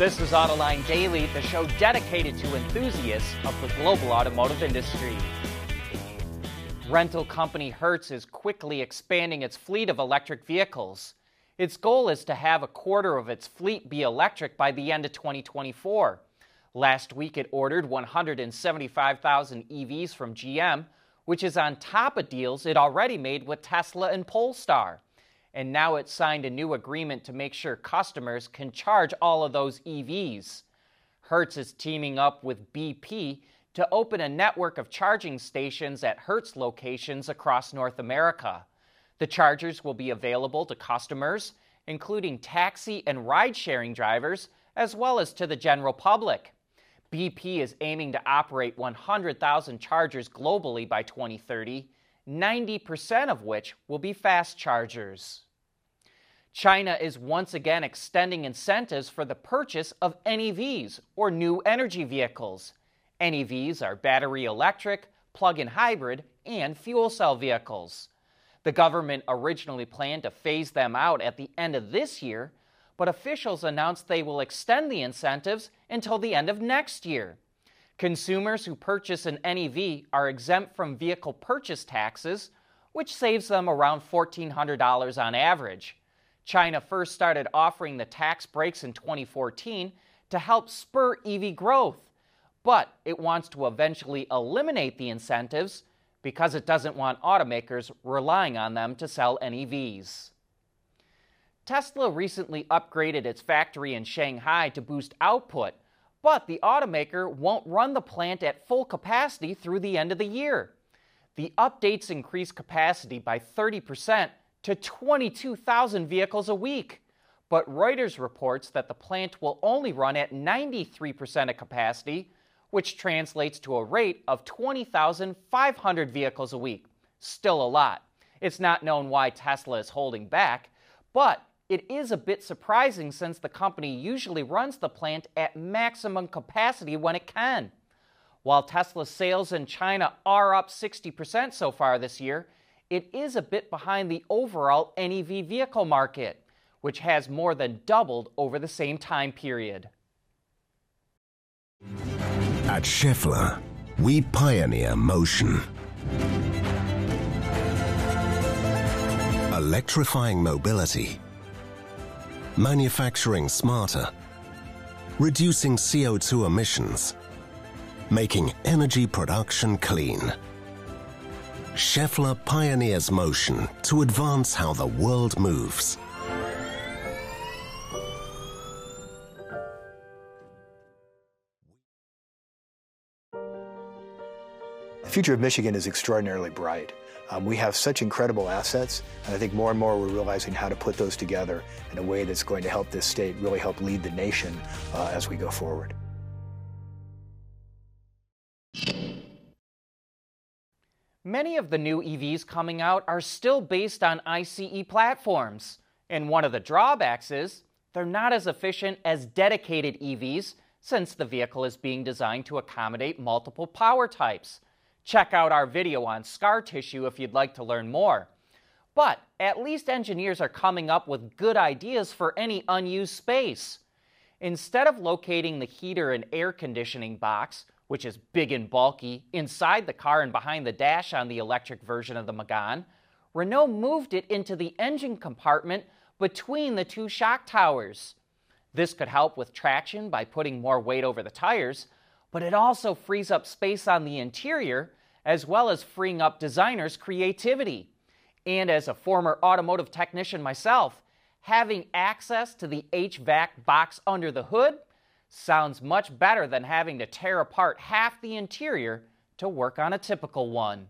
This is Autoline Daily, the show dedicated to enthusiasts of the global automotive industry. Rental company Hertz is quickly expanding its fleet of electric vehicles. Its goal is to have a quarter of its fleet be electric by the end of 2024. Last week, it ordered 175,000 EVs from GM, which is on top of deals it already made with Tesla and Polestar and now it's signed a new agreement to make sure customers can charge all of those EVs. Hertz is teaming up with BP to open a network of charging stations at Hertz locations across North America. The chargers will be available to customers, including taxi and ride sharing drivers, as well as to the general public. BP is aiming to operate 100,000 chargers globally by 2030 90% of which will be fast chargers. China is once again extending incentives for the purchase of NEVs, or new energy vehicles. NEVs are battery electric, plug in hybrid, and fuel cell vehicles. The government originally planned to phase them out at the end of this year, but officials announced they will extend the incentives until the end of next year. Consumers who purchase an NEV are exempt from vehicle purchase taxes, which saves them around $1,400 on average. China first started offering the tax breaks in 2014 to help spur EV growth, but it wants to eventually eliminate the incentives because it doesn't want automakers relying on them to sell NEVs. Tesla recently upgraded its factory in Shanghai to boost output but the automaker won't run the plant at full capacity through the end of the year. The updates increase capacity by 30% to 22,000 vehicles a week. But Reuters reports that the plant will only run at 93% of capacity, which translates to a rate of 20,500 vehicles a week. Still a lot. It's not known why Tesla is holding back, but it is a bit surprising since the company usually runs the plant at maximum capacity when it can. While Tesla's sales in China are up 60% so far this year, it is a bit behind the overall NEV vehicle market, which has more than doubled over the same time period. At Schaeffler, we pioneer motion. Electrifying mobility manufacturing smarter, reducing CO2 emissions, making energy production clean. Schaeffler pioneers motion to advance how the world moves. The future of Michigan is extraordinarily bright. Um, we have such incredible assets, and I think more and more we're realizing how to put those together in a way that's going to help this state really help lead the nation uh, as we go forward. Many of the new EVs coming out are still based on ICE platforms. And one of the drawbacks is they're not as efficient as dedicated EVs since the vehicle is being designed to accommodate multiple power types. Check out our video on scar tissue if you'd like to learn more. But at least engineers are coming up with good ideas for any unused space. Instead of locating the heater and air conditioning box, which is big and bulky, inside the car and behind the dash on the electric version of the Megane, Renault moved it into the engine compartment between the two shock towers. This could help with traction by putting more weight over the tires, but it also frees up space on the interior as well as freeing up designers' creativity. And as a former automotive technician myself, having access to the HVAC box under the hood sounds much better than having to tear apart half the interior to work on a typical one.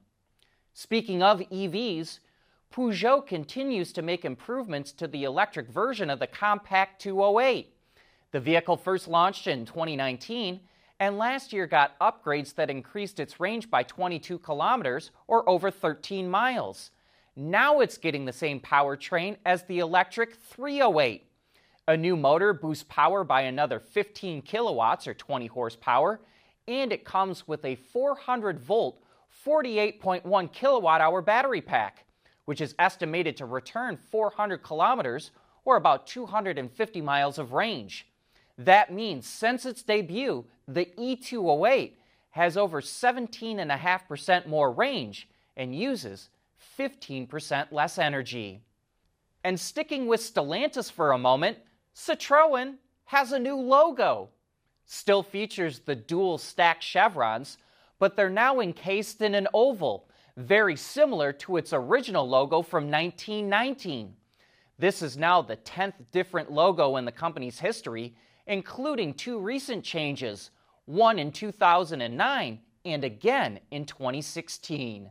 Speaking of EVs, Peugeot continues to make improvements to the electric version of the Compact 208. The vehicle first launched in 2019 and last year got upgrades that increased its range by 22 kilometers or over 13 miles. Now it's getting the same powertrain as the electric 308. A new motor boosts power by another 15 kilowatts or 20 horsepower, and it comes with a 400 volt, 48.1 kilowatt hour battery pack, which is estimated to return 400 kilometers or about 250 miles of range. That means since its debut, the E208 has over 17.5% more range and uses 15% less energy. And sticking with Stellantis for a moment, Citroën has a new logo. Still features the dual stack chevrons, but they're now encased in an oval, very similar to its original logo from 1919. This is now the 10th different logo in the company's history, including two recent changes, one in 2009 and again in 2016.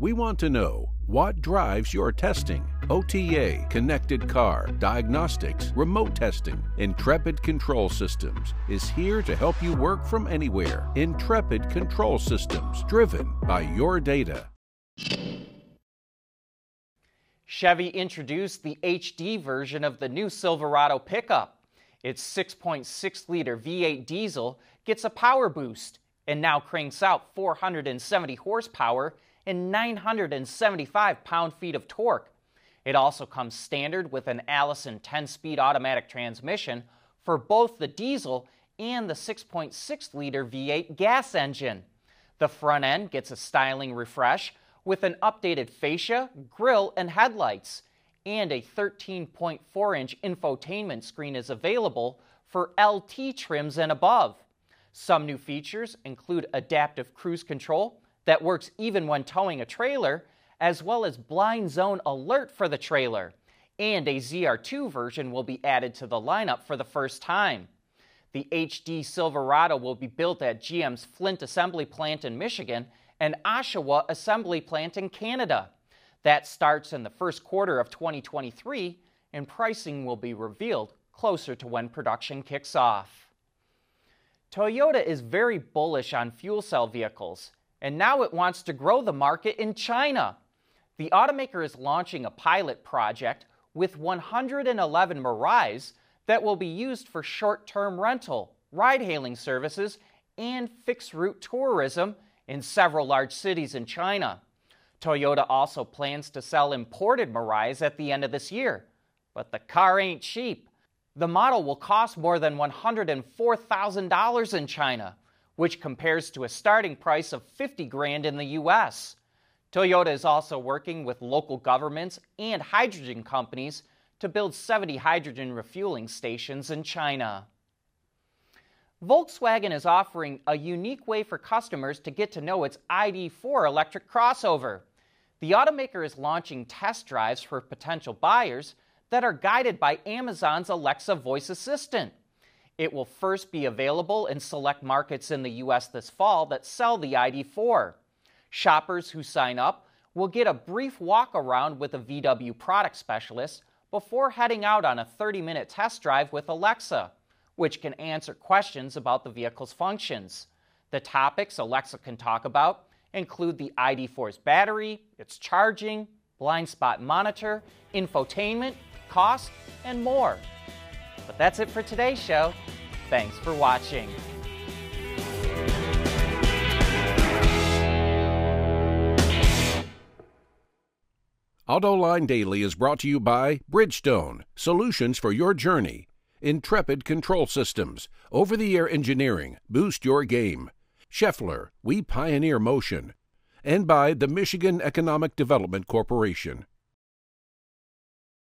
We want to know what drives your testing. OTA, connected car, diagnostics, remote testing. Intrepid Control Systems is here to help you work from anywhere. Intrepid Control Systems, driven by your data. Chevy introduced the HD version of the new Silverado pickup. Its 6.6 liter V8 diesel gets a power boost and now cranks out 470 horsepower and 975 pound feet of torque. It also comes standard with an Allison 10 speed automatic transmission for both the diesel and the 6.6 liter V8 gas engine. The front end gets a styling refresh with an updated fascia, grille, and headlights, and a 13.4 inch infotainment screen is available for LT trims and above. Some new features include adaptive cruise control, that works even when towing a trailer, as well as blind zone alert for the trailer. And a ZR2 version will be added to the lineup for the first time. The HD Silverado will be built at GM's Flint Assembly Plant in Michigan and Oshawa Assembly Plant in Canada. That starts in the first quarter of 2023, and pricing will be revealed closer to when production kicks off. Toyota is very bullish on fuel cell vehicles and now it wants to grow the market in China. The automaker is launching a pilot project with 111 Mirais that will be used for short term rental, ride hailing services, and fixed route tourism in several large cities in China. Toyota also plans to sell imported Mirais at the end of this year. But the car ain't cheap. The model will cost more than $104,000 in China, which compares to a starting price of 50 grand in the US. Toyota is also working with local governments and hydrogen companies to build 70 hydrogen refueling stations in China. Volkswagen is offering a unique way for customers to get to know its ID4 electric crossover. The automaker is launching test drives for potential buyers that are guided by Amazon's Alexa voice assistant. It will first be available in select markets in the U.S. this fall that sell the ID4. Shoppers who sign up will get a brief walk around with a VW product specialist before heading out on a 30 minute test drive with Alexa, which can answer questions about the vehicle's functions. The topics Alexa can talk about include the ID4's battery, its charging, blind spot monitor, infotainment, cost, and more. But that's it for today's show. Thanks for watching. AutoLine Daily is brought to you by Bridgestone, solutions for your journey. Intrepid Control Systems, over the air engineering, boost your game. Schaeffler, we pioneer motion. And by the Michigan Economic Development Corporation.